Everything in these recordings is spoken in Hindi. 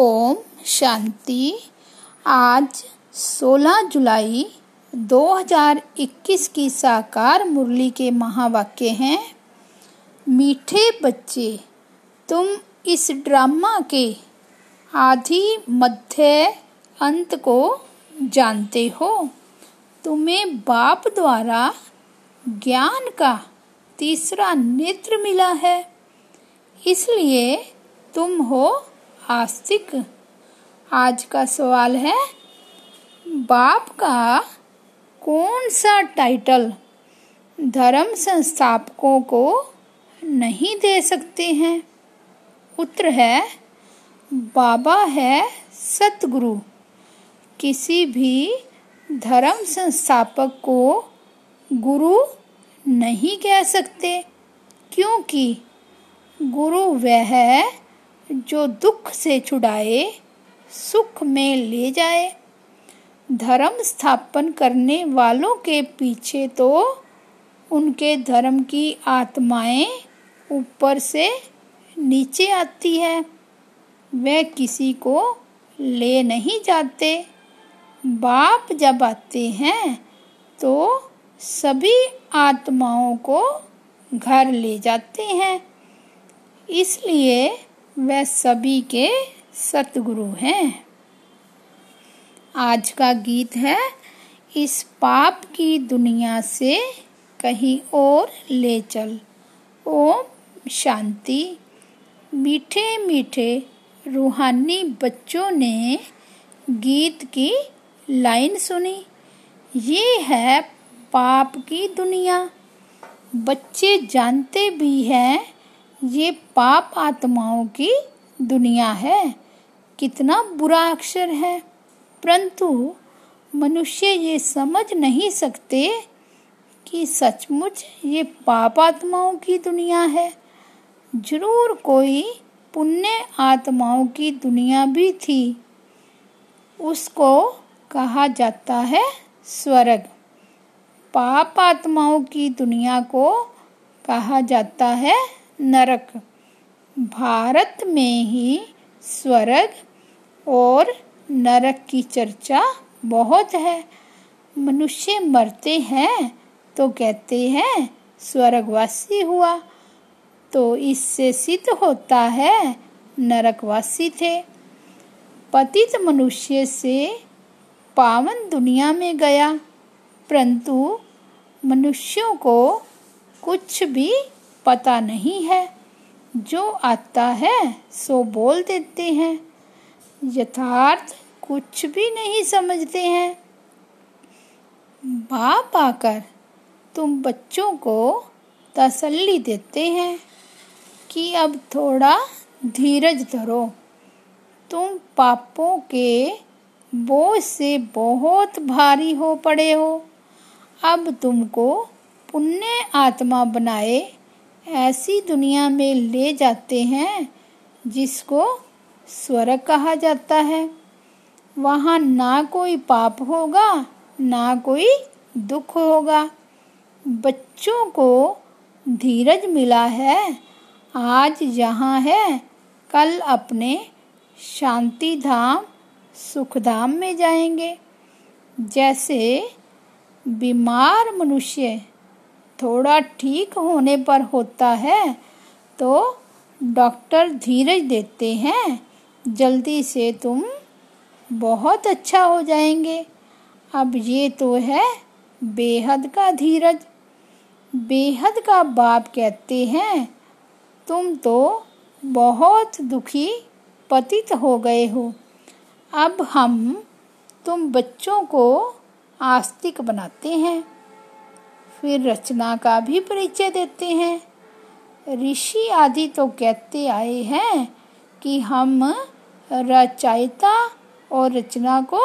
ओम शांति। आज 16 जुलाई 2021 की साकार मुरली के महावाक्य हैं, मीठे बच्चे, तुम इस ड्रामा के आधि मध्य अंत को जानते हो। तुम्हें बाप द्वारा ज्ञान का तीसरा नेत्र मिला है। इसलिए तुम हो आस्तिक। आज का सवाल है, बाप का कौन सा टाइटल धर्म संस्थापकों को नहीं दे सकते हैं? उत्तर है, बाबा है सतगुरु। किसी भी धर्म संस्थापक को गुरु नहीं कह सकते, क्योंकि गुरु वह है जो दुख से छुड़ाए, सुख में ले जाए। धर्म स्थापन करने वालों के पीछे तो उनके धर्म की आत्माएँ ऊपर से नीचे आती है। वे किसी को ले नहीं जाते। बाप जब आते हैं तो सभी आत्माओं को घर ले जाते हैं। इसलिए वे सभी के सतगुरु हैं। आज का गीत है, इस पाप की दुनिया से कहीं और ले चल। ओम शांति। मीठे मीठे रूहानी बच्चों ने गीत की लाइन सुनी। ये है पाप की दुनिया। बच्चे जानते भी हैं ये पाप आत्माओं की दुनिया है। कितना बुरा अक्षर है। परंतु मनुष्य ये समझ नहीं सकते कि सचमुच ये पाप आत्माओं की दुनिया है। ज़रूर कोई पुण्य आत्माओं की दुनिया भी थी। उसको कहा जाता है स्वर्ग। पाप आत्माओं की दुनिया को कहा जाता है नरक। भारत में ही स्वर्ग और नरक की चर्चा बहुत है। मनुष्य मरते हैं तो कहते हैं, स्वर्गवासी हुआ। तो इससे सिद्ध होता है, नरकवासी थे। पतित मनुष्य से पावन दुनिया में गया। परंतु मनुष्यों को कुछ भी पता नहीं है। जो आता है, सो बोल देते हैं। यथार्थ कुछ भी नहीं समझते हैं। बाप आकर तुम बच्चों को तसल्ली देते हैं कि अब थोड़ा धीरज धरो। तुम पापों के बोझ से बहुत भारी हो पड़े हो। अब तुमको पुण्य आत्मा बनाए ऐसी दुनिया में ले जाते हैं जिसको स्वर्ग कहा जाता है। वहाँ ना कोई पाप होगा, ना कोई दुख होगा। बच्चों को धीरज मिला है। आज यहाँ है, कल अपने शांति धाम सुख धाम में जाएँगे। जैसे बीमार मनुष्य थोड़ा ठीक होने पर होता है तो डॉक्टर धीरज देते हैं। जल्दी से तुम बहुत अच्छा हो जाएँगे। अब ये तो है बेहद का धीरज। बेहद का बाप कहते हैं, तुम तो बहुत दुखी पतित हो गए हो। अब हम तुम बच्चों को आस्तिक बनाते हैं। फिर रचना का भी परिचय देते हैं। ऋषि आदि तो कहते आए हैं कि हम रचयिता और रचना को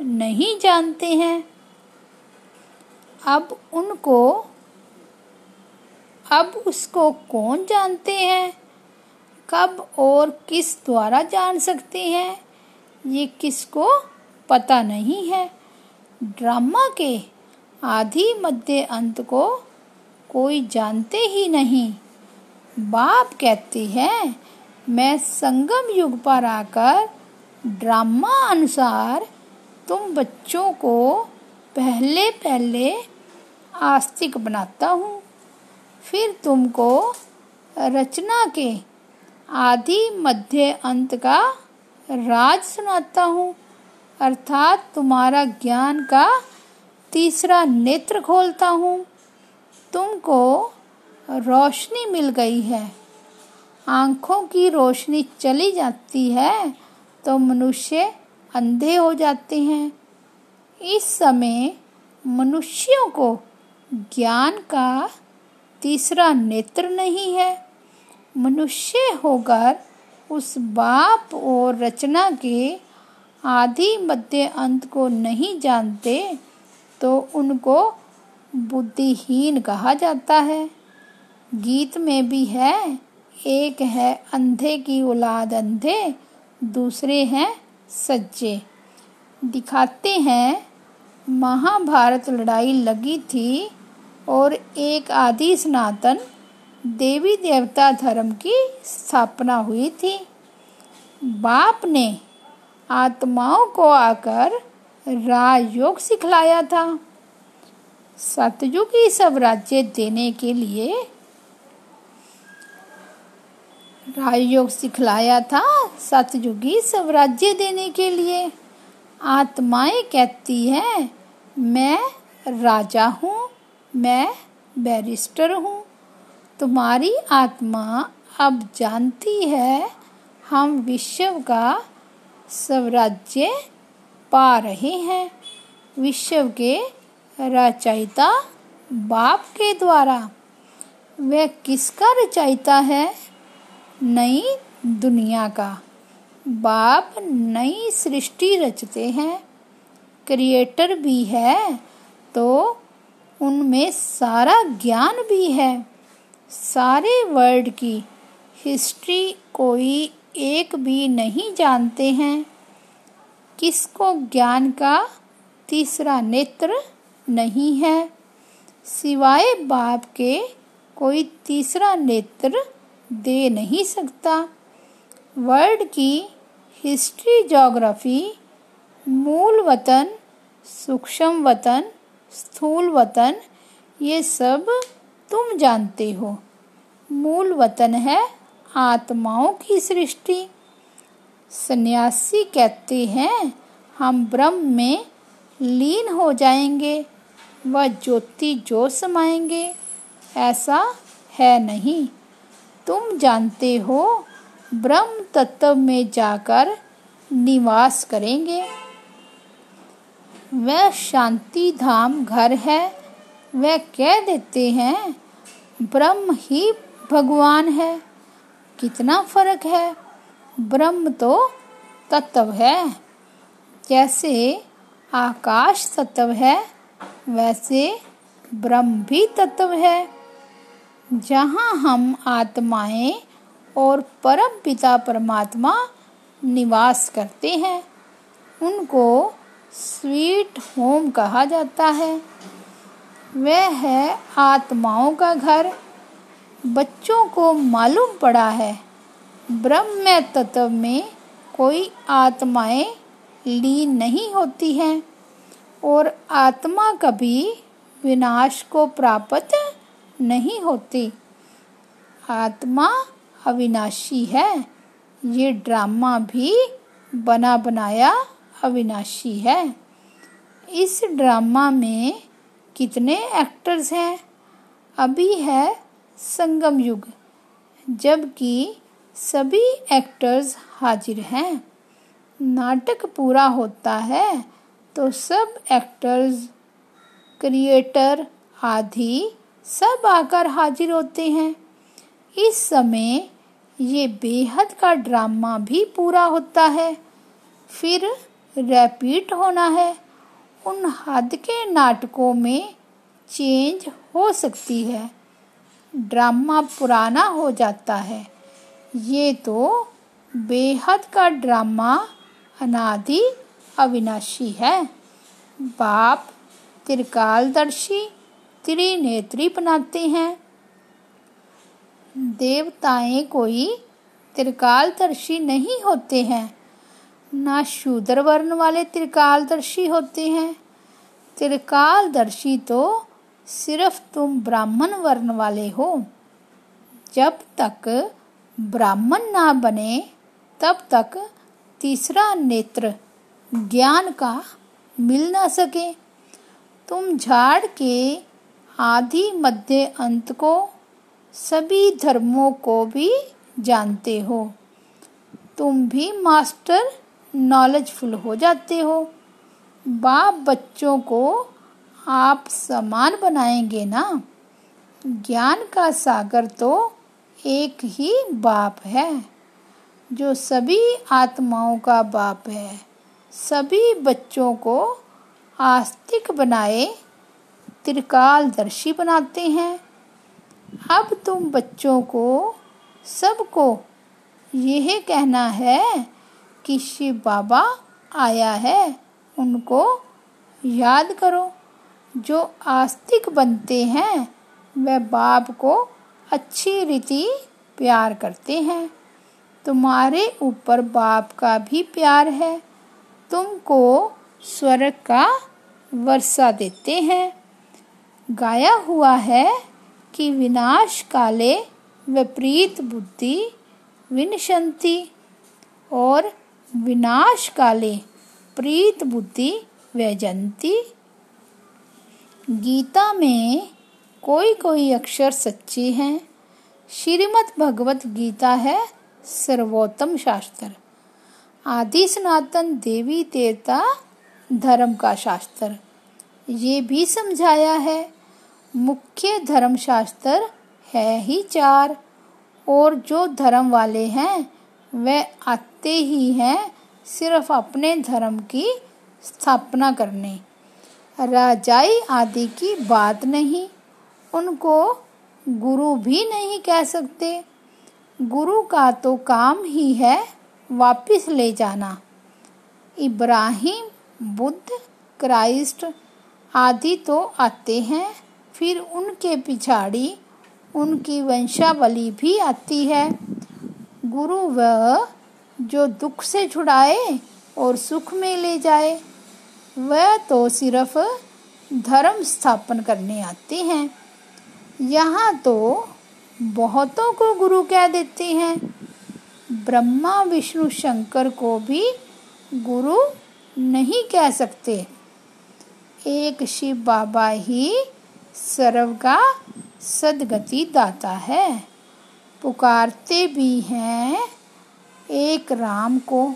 नहीं जानते हैं। अब उनको, अब उसको कौन जानते हैं? कब और किस द्वारा जान सकते हैं? ये किसको पता नहीं है। ड्रामा के आदि मध्य अंत को कोई जानते ही नहीं। बाप कहती है, मैं संगम युग पर आकर ड्रामा अनुसार तुम बच्चों को पहले पहले आस्तिक बनाता हूँ। फिर तुमको रचना के आदि मध्य अंत का राज सुनाता हूँ। अर्थात तुम्हारा ज्ञान का तीसरा नेत्र खोलता हूँ। तुमको रोशनी मिल गई है। आँखों की रोशनी चली जाती है तो मनुष्य अंधे हो जाते हैं। इस समय मनुष्यों को ज्ञान का तीसरा नेत्र नहीं है। मनुष्य होकर उस बाप और रचना के आदि मध्य अंत को नहीं जानते। तो उनको बुद्धिहीन कहा जाता है। गीत में भी है, एक है अंधे की औलाद अंधे, दूसरे हैं सज्जे दिखाते हैं, महाभारत लड़ाई लगी थी और एक आदि सनातन देवी देवता धर्म की स्थापना हुई थी। बाप ने आत्माओं को आकर राजयोग सिखलाया था। सतयुगी सब राज्य देने के लिए राजयोग सिखलाया था। सतयुगी सब राज्य देने के लिए। आत्माएँ कहती हैं, मैं राजा हूँ, मैं बैरिस्टर हूँ। तुम्हारी आत्मा अब जानती है, हम विश्व का स्वराज्य पा रहे हैं विश्व के रचयिता बाप के द्वारा। वह किसका रचयिता है? नई दुनिया का। बाप नई सृष्टि रचते हैं। क्रिएटर भी है तो उनमें सारा ज्ञान भी है। सारे वर्ल्ड की हिस्ट्री कोई एक भी नहीं जानते हैं। किसको ज्ञान का तीसरा नेत्र नहीं है? सिवाय बाप के कोई तीसरा नेत्र दे नहीं सकता। वर्ल्ड की हिस्ट्री जोग्राफी मूल वतन, सूक्ष्म वतन, स्थूल वतन, ये सब तुम जानते हो। मूल वतन है आत्माओं की सृष्टि। सन्यासी कहते हैं, हम ब्रह्म में लीन हो जाएँगे व ज्योति जो समाएँगे। ऐसा है नहीं। तुम जानते हो, ब्रह्म तत्व में जाकर निवास करेंगे। वह शांति धाम घर है। वह कह देते हैं, ब्रह्म ही भगवान है। कितना फ़र्क है? ब्रह्म तो तत्व है। जैसे आकाश तत्व है, वैसे ब्रह्म भी तत्व है। जहाँ हम आत्माएँ और परम पिता परमात्मा निवास करते हैं, उनको स्वीट होम कहा जाता है। वह है आत्माओं का घर। बच्चों को मालूम पड़ा है ब्रह्म तत्व में कोई आत्माएँ लीन नहीं होती हैं और आत्मा कभी विनाश को प्राप्त नहीं होती। आत्मा अविनाशी है। ये ड्रामा भी बना बनाया अविनाशी है। इस ड्रामा में कितने एक्टर्स हैं? अभी है संगम युग, जबकि सभी एक्टर्स हाजिर हैं। नाटक पूरा होता है तो सब एक्टर्स क्रिएटर आदि सब आकर हाजिर होते हैं। इस समय ये बेहद का ड्रामा भी पूरा होता है। फिर रैपिट होना है। उन हद के नाटकों में चेंज हो सकती है। ड्रामा पुराना हो जाता है। ये तो बेहद का ड्रामा, अनादि अविनाशी है। बाप त्रिकालदर्शी, त्रिनेत्री बनाते हैं। देवताएँ कोई त्रिकालदर्शी नहीं होते हैं। ना शूद्र वर्ण वाले त्रिकालदर्शी होते हैं। त्रिकालदर्शी तो सिर्फ़ तुम ब्राह्मण वर्ण वाले हो। जब तक ब्राह्मण ना बने, तब तक तीसरा नेत्र ज्ञान का मिल ना सके। तुम झाड़ के आदि मध्य अंत को सभी धर्मों को भी जानते हो। तुम भी मास्टर नॉलेजफुल हो जाते हो। बाप बच्चों को आप समान बनाएँगे ना? ज्ञान का सागर तो एक ही बाप है, जो सभी आत्माओं का बाप है। सभी बच्चों को आस्तिक बनाए, त्रिकालदर्शी बनाते हैं। अब तुम बच्चों को, सबको यह कहना है कि शिव बाबा आया है, उनको याद करो। जो आस्तिक बनते हैं, वह बाप को अच्छी रीति प्यार करते हैं। तुम्हारे ऊपर बाप का भी प्यार है। तुमको स्वर्ग का वर्षा देते हैं। गाया हुआ है कि विनाश काले विपरीत बुद्धि विनशंति और विनाश काले प्रीत बुद्धि व्यजंती। गीता में कोई कोई अक्षर सच्चे हैं। श्रीमद् भगवत गीता है सर्वोत्तम शास्त्र। आदि सनातन देवी देवता धर्म का शास्त्र। ये भी समझाया है, मुख्य धर्म शास्त्र है ही चार, और जो धर्म वाले हैं, वे आते ही हैं सिर्फ़ अपने धर्म की स्थापना करने। राजाई आदि की बात नहीं उनको गुरु भी नहीं कह सकते। गुरु का तो काम ही है वापिस ले जाना। इब्राहिम, बुद्ध, क्राइस्ट आदि तो आते हैं, फिर उनके पिछाड़ी उनकी वंशावली भी आती है। गुरु वह जो दुख से छुड़ाए और सुख में ले जाए, वह तो सिर्फ़ धर्म स्थापन करने आते हैं। यहाँ तो बहुतों को गुरु कह देते हैं। ब्रह्मा, विष्णु, शंकर को भी गुरु नहीं कह सकते। एक शिव बाबा ही सर्व का सदगति दाता है। पुकारते भी हैं एक राम को,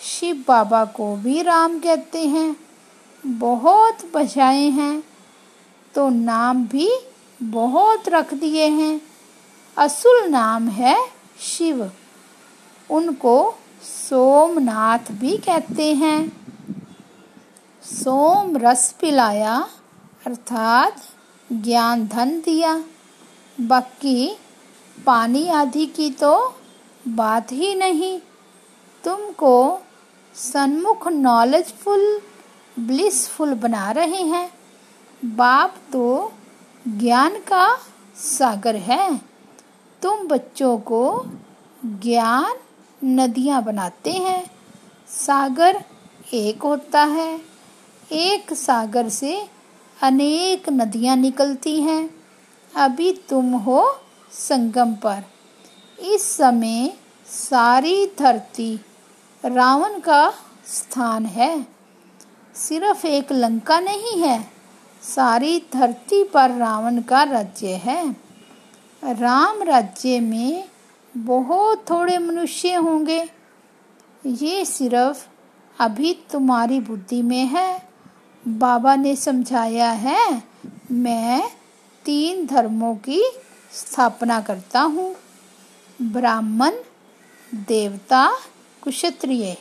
शिव बाबा को भी राम कहते हैं। बहुत बचाए हैं तो नाम भी बहुत रख दिए हैं। असुल नाम है शिव। उनको सोमनाथ भी कहते हैं। सोम रस पिलाया, अर्थात ज्ञान धन दिया। बाकी पानी आदि की तो बात ही नहीं। तुमको सन्मुख नॉलेजफुल ब्लिसफुल बना रहे हैं। बाप तो ज्ञान का सागर है। तुम बच्चों को ज्ञान नदियाँ बनाते हैं। सागर एक होता है। एक सागर से अनेक नदियाँ निकलती हैं। अभी तुम हो संगम पर। इस समय सारी धरती रावण का स्थान है। सिर्फ़ एक लंका नहीं है सारी धरती पर रावण का राज्य है। राम राज्य में बहुत थोड़े मनुष्य होंगे। ये सिर्फ़ अभी तुम्हारी बुद्धि में है। बाबा ने समझाया है, मैं तीन धर्मों की स्थापना करता हूँ। ब्राह्मण, देवता, कुक्षत्रिय।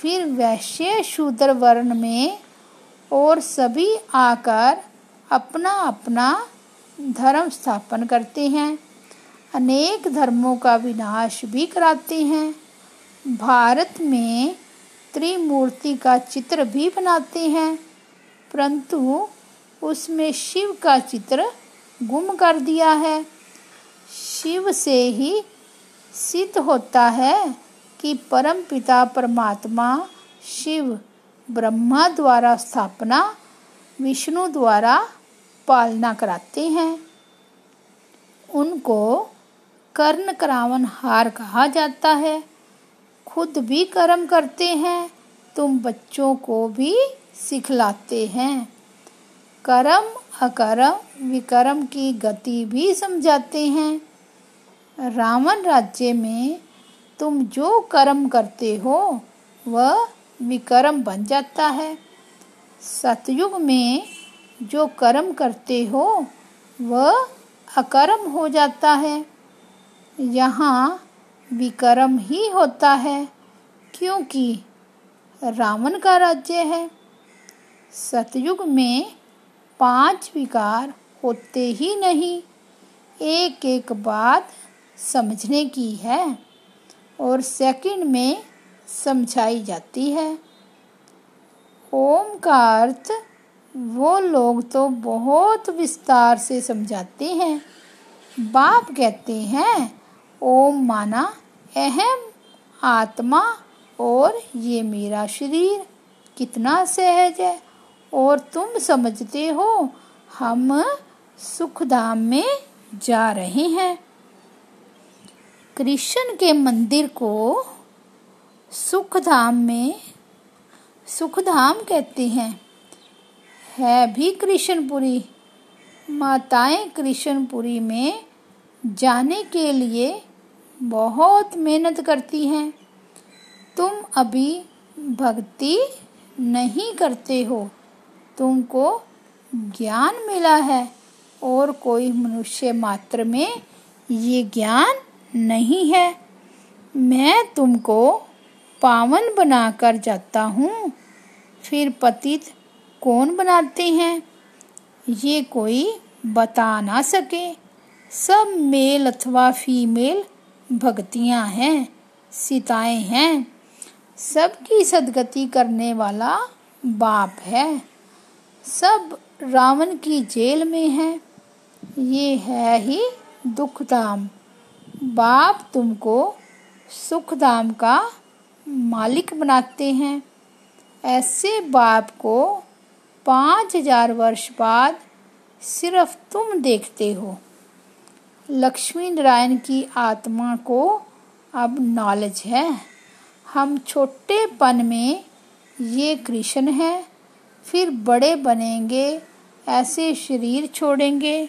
फिर वैश्य शूद्र वर्ण में और सभी आकर अपना अपना धर्म स्थापन करते हैं। अनेक धर्मों का विनाश भी कराते हैं। भारत में त्रिमूर्ति का चित्र भी बनाते हैं, परंतु उसमें शिव का चित्र गुम कर दिया है। शिव से ही सिद्ध होता है कि परम पिता परमात्मा शिव ब्रह्मा द्वारा स्थापना, विष्णु द्वारा पालना कराते हैं। उनको कर्ण करावन हार कहा जाता है। खुद भी कर्म करते हैं, तुम बच्चों को भी सिखलाते हैं। कर्म, अकर्म, विकर्म की गति भी समझाते हैं। रावण राज्य में तुम जो कर्म करते हो, वह विकर्म बन जाता है। सतयुग में जो कर्म करते हो, वह अकर्म हो जाता है। यहाँ विकर्म ही होता है, क्योंकि रावण का राज्य है। सतयुग में पाँच विकार होते ही नहीं एक एक बात समझने की है। और सेकंड में समझाई जाती है। ओम का अर्थ, वो लोग तो बहुत विस्तार से समझाते हैं। बाप कहते हैं, ओम माना अहम आत्मा और ये मेरा शरीर। कितना सहज है, और तुम समझते हो, हम सुखधाम में जा रहे हैं। कृष्ण के मंदिर को सुखधाम में, सुखधाम कहते हैं। है भी कृष्णपुरी। माताएँ कृष्णपुरी में जाने के लिए बहुत मेहनत करती हैं। तुम अभी भक्ति नहीं करते हो। तुमको ज्ञान मिला है और कोई मनुष्य मात्र में ये ज्ञान नहीं है। मैं तुमको पावन बनाकर जाता हूँ। फिर पतित कौन बनाते हैं? ये कोई बता ना सके। सब मेल अथवा फीमेल भक्तियाँ हैं, सीताएँ हैं। सबकी सदगति करने वाला बाप है। सब रावण की जेल में है। ये है ही दुखधाम बाप तुमको सुखधाम का मालिक बनाते हैं। ऐसे बाप को पाँच हज़ार वर्ष बाद सिर्फ़ तुम देखते हो। लक्ष्मी नारायण की आत्मा को अब नॉलेज है। हम छोटेपन में ये कृष्ण है। फिर बड़े बनेंगे, ऐसे शरीर छोड़ेंगे,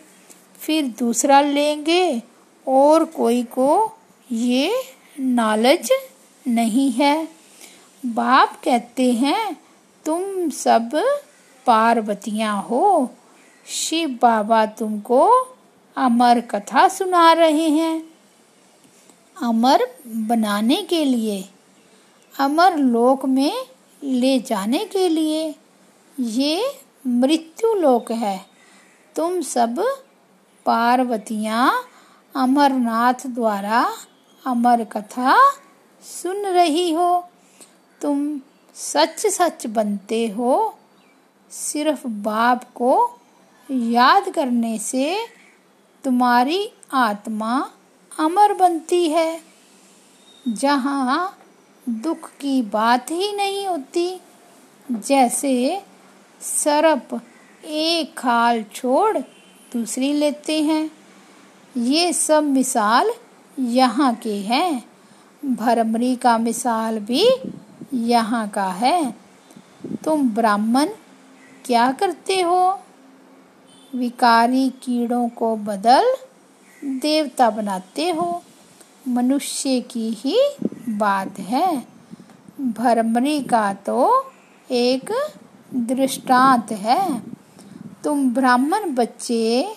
फिर दूसरा लेंगे और कोई को ये नॉलेज नहीं है। बाप कहते हैं, तुम सब पार्वतियाँ हो। शिव बाबा तुमको अमर कथा सुना रहे हैं। अमर बनाने के लिए, अमर लोक में ले जाने के लिए ये मृत्यु लोक है। तुम सब पार्वतियाँ अमरनाथ द्वारा अमर कथा सुन रही हो? तुम सच सच बनते हो। सिर्फ़ बाप को याद करने से तुम्हारी आत्मा अमर बनती है। जहाँ दुख की बात ही नहीं होती, जैसे सरप एक खाल छोड़ दूसरी लेते हैं। ये सब मिसाल यहाँ के हैं। भरमरी का मिसाल भी यहाँ का है। तुम ब्राह्मण क्या करते हो? विकारी कीड़ों को बदल देवता बनाते हो। मनुष्य की ही बात है। भरमरी का तो एक दृष्टांत है। तुम ब्राह्मण बच्चे,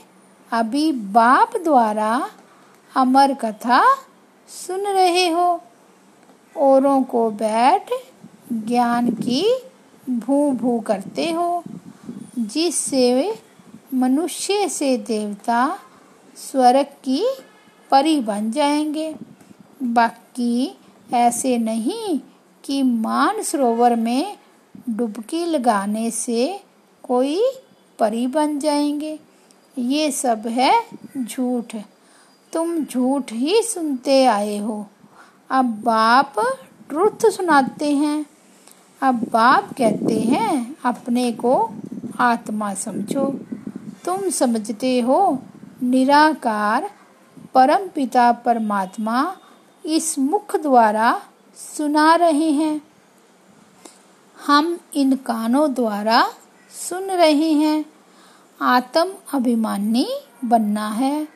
अभी बाप द्वारा अमर कथा सुन रहे हो? औरों को बैठ ज्ञान की भू भू करते हो, जिससे मनुष्य से देवता स्वर्ग की परी बन जाएँगे। बाकी ऐसे नहीं कि मान सरोवर में डुबकी लगाने से कोई परी बन जाएँगे। ये सब है झूठ। तुम झूठ ही सुनते आए हो। अब बाप ट्रुथ सुनाते हैं। अब बाप कहते हैं, अपने को आत्मा समझो। तुम समझते हो, निराकार परम पिता परमात्मा इस मुख द्वारा सुना रहे हैं। हम इन कानों द्वारा सुन रहे हैं। आत्म अभिमानी बनना है।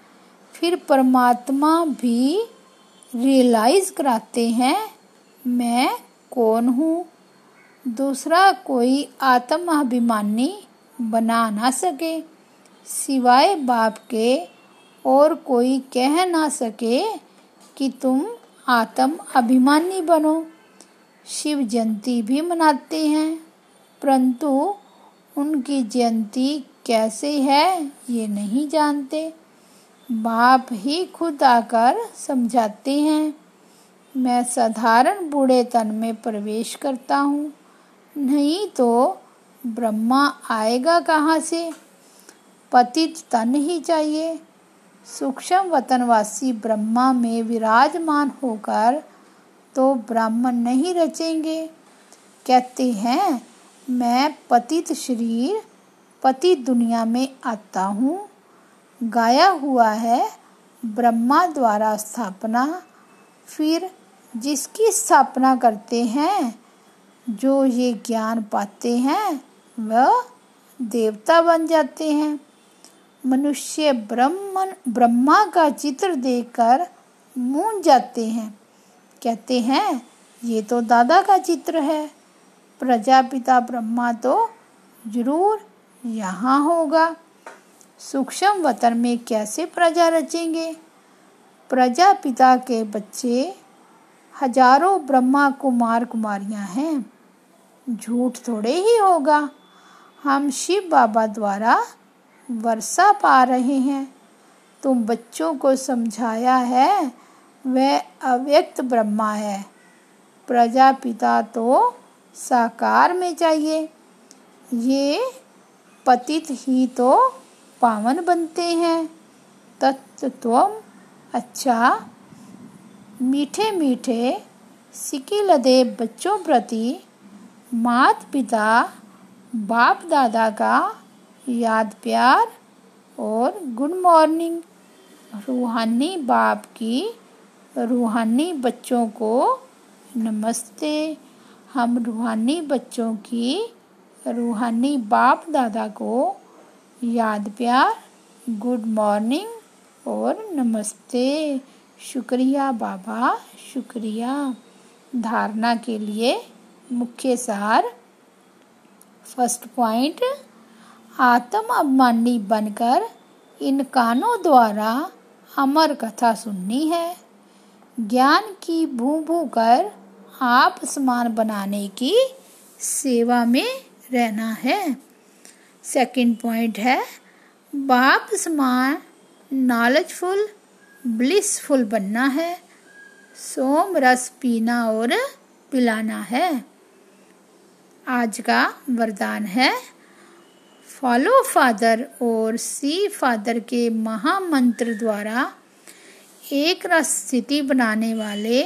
फिर परमात्मा भी रियलाइज़ कराते हैं, मैं कौन हूँ? दूसरा कोई आत्म अभिमानी बना ना सके, सिवाय बाप के, और कोई कह ना सके कि तुम आत्म अभिमानी बनो। शिव जयंती भी मनाते हैं, परंतु उनकी जयंती कैसे है ये नहीं जानते। बाप ही खुद आकर समझाते हैं। मैं साधारण बूढ़े तन में प्रवेश करता हूँ। नहीं तो ब्रह्मा आएगा कहाँ से? पतित तन ही चाहिए। सूक्ष्म वतनवासी ब्रह्मा में विराजमान होकर तो ब्राह्मण नहीं रचेंगे। कहते हैं, मैं पतित शरीर, पति दुनिया में आता हूँ। गाया हुआ है, ब्रह्मा द्वारा स्थापना। फिर जिसकी स्थापना करते हैं, जो ये ज्ञान पाते हैं, वह देवता बन जाते हैं। मनुष्य ब्रह्मन, ब्रह्मा का चित्र देखकर मून जाते हैं। कहते हैं, ये तो दादा का चित्र है। प्रजापिता ब्रह्मा तो ज़रूर यहाँ होगा। सूक्ष्म वतन में कैसे प्रजा रचेंगे? प्रजापिता के बच्चे, हज़ारों ब्रह्मा कुमार कुमारियाँ हैं। झूठ थोड़े ही होगा। हम शिव बाबा द्वारा वर्षा पा रहे हैं। तुम बच्चों को समझाया है, वह अव्यक्त ब्रह्मा है। प्रजापिता तो साकार में चाहिए। ये पतित ही तो पावन बनते हैं। तत्व अच्छा मीठे मीठे सिकिलदे बच्चों प्रति मात पिता बाप दादा का याद प्यार और गुड मॉर्निंग। रूहानी बाप की, रूहानी बच्चों को नमस्ते। हम रूहानी बच्चों की, रूहानी बाप दादा को याद प्यार गुड मॉर्निंग और नमस्ते। शुक्रिया बाबा, शुक्रिया। धारणा के लिए मुख्य सार। फ़र्स्ट पॉइंट आत्म अभिमानी बनकर इन कानों द्वारा अमर कथा सुननी है। ज्ञान की भू भू कर आप समान बनाने की सेवा में रहना है। सेकंड पॉइंट है, बाप समान नॉलेजफुल ब्लिसफुल बनना है, सोम रस पीना और पिलाना है। आज का वरदान है फॉलो फादर और सी फादर के महामंत्र द्वारा एक रस स्थिति बनाने वाले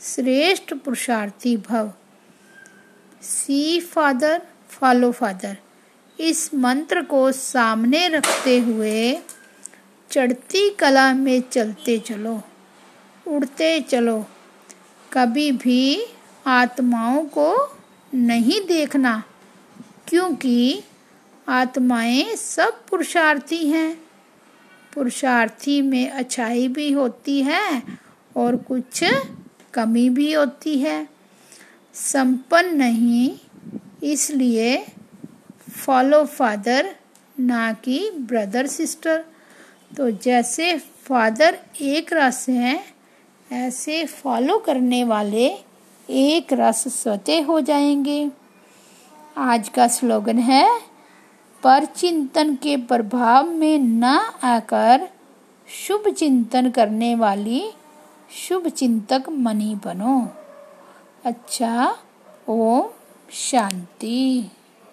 श्रेष्ठ पुरुषार्थी भव। सी फादर फॉलो फादर इस मंत्र को सामने रखते हुए चढ़ती कला में चलते चलो, उड़ते चलो। कभी भी आत्माओं को नहीं देखना, क्योंकि आत्माएँ सब पुरुषार्थी हैं। पुरुषार्थी में अच्छाई भी होती है और कुछ कमी भी होती है। संपन्न नहीं, इसलिए फॉलो फादर ना कि ब्रदर सिस्टर तो जैसे फादर एक रस हैं, ऐसे फॉलो करने वाले एक रस स्वतः हो जाएँगे। आज का स्लोगन है, पर चिंतन के प्रभाव में न आकर शुभ चिंतन करने वाली शुभ चिंतक मनी बनो। अच्छा ओम शांति।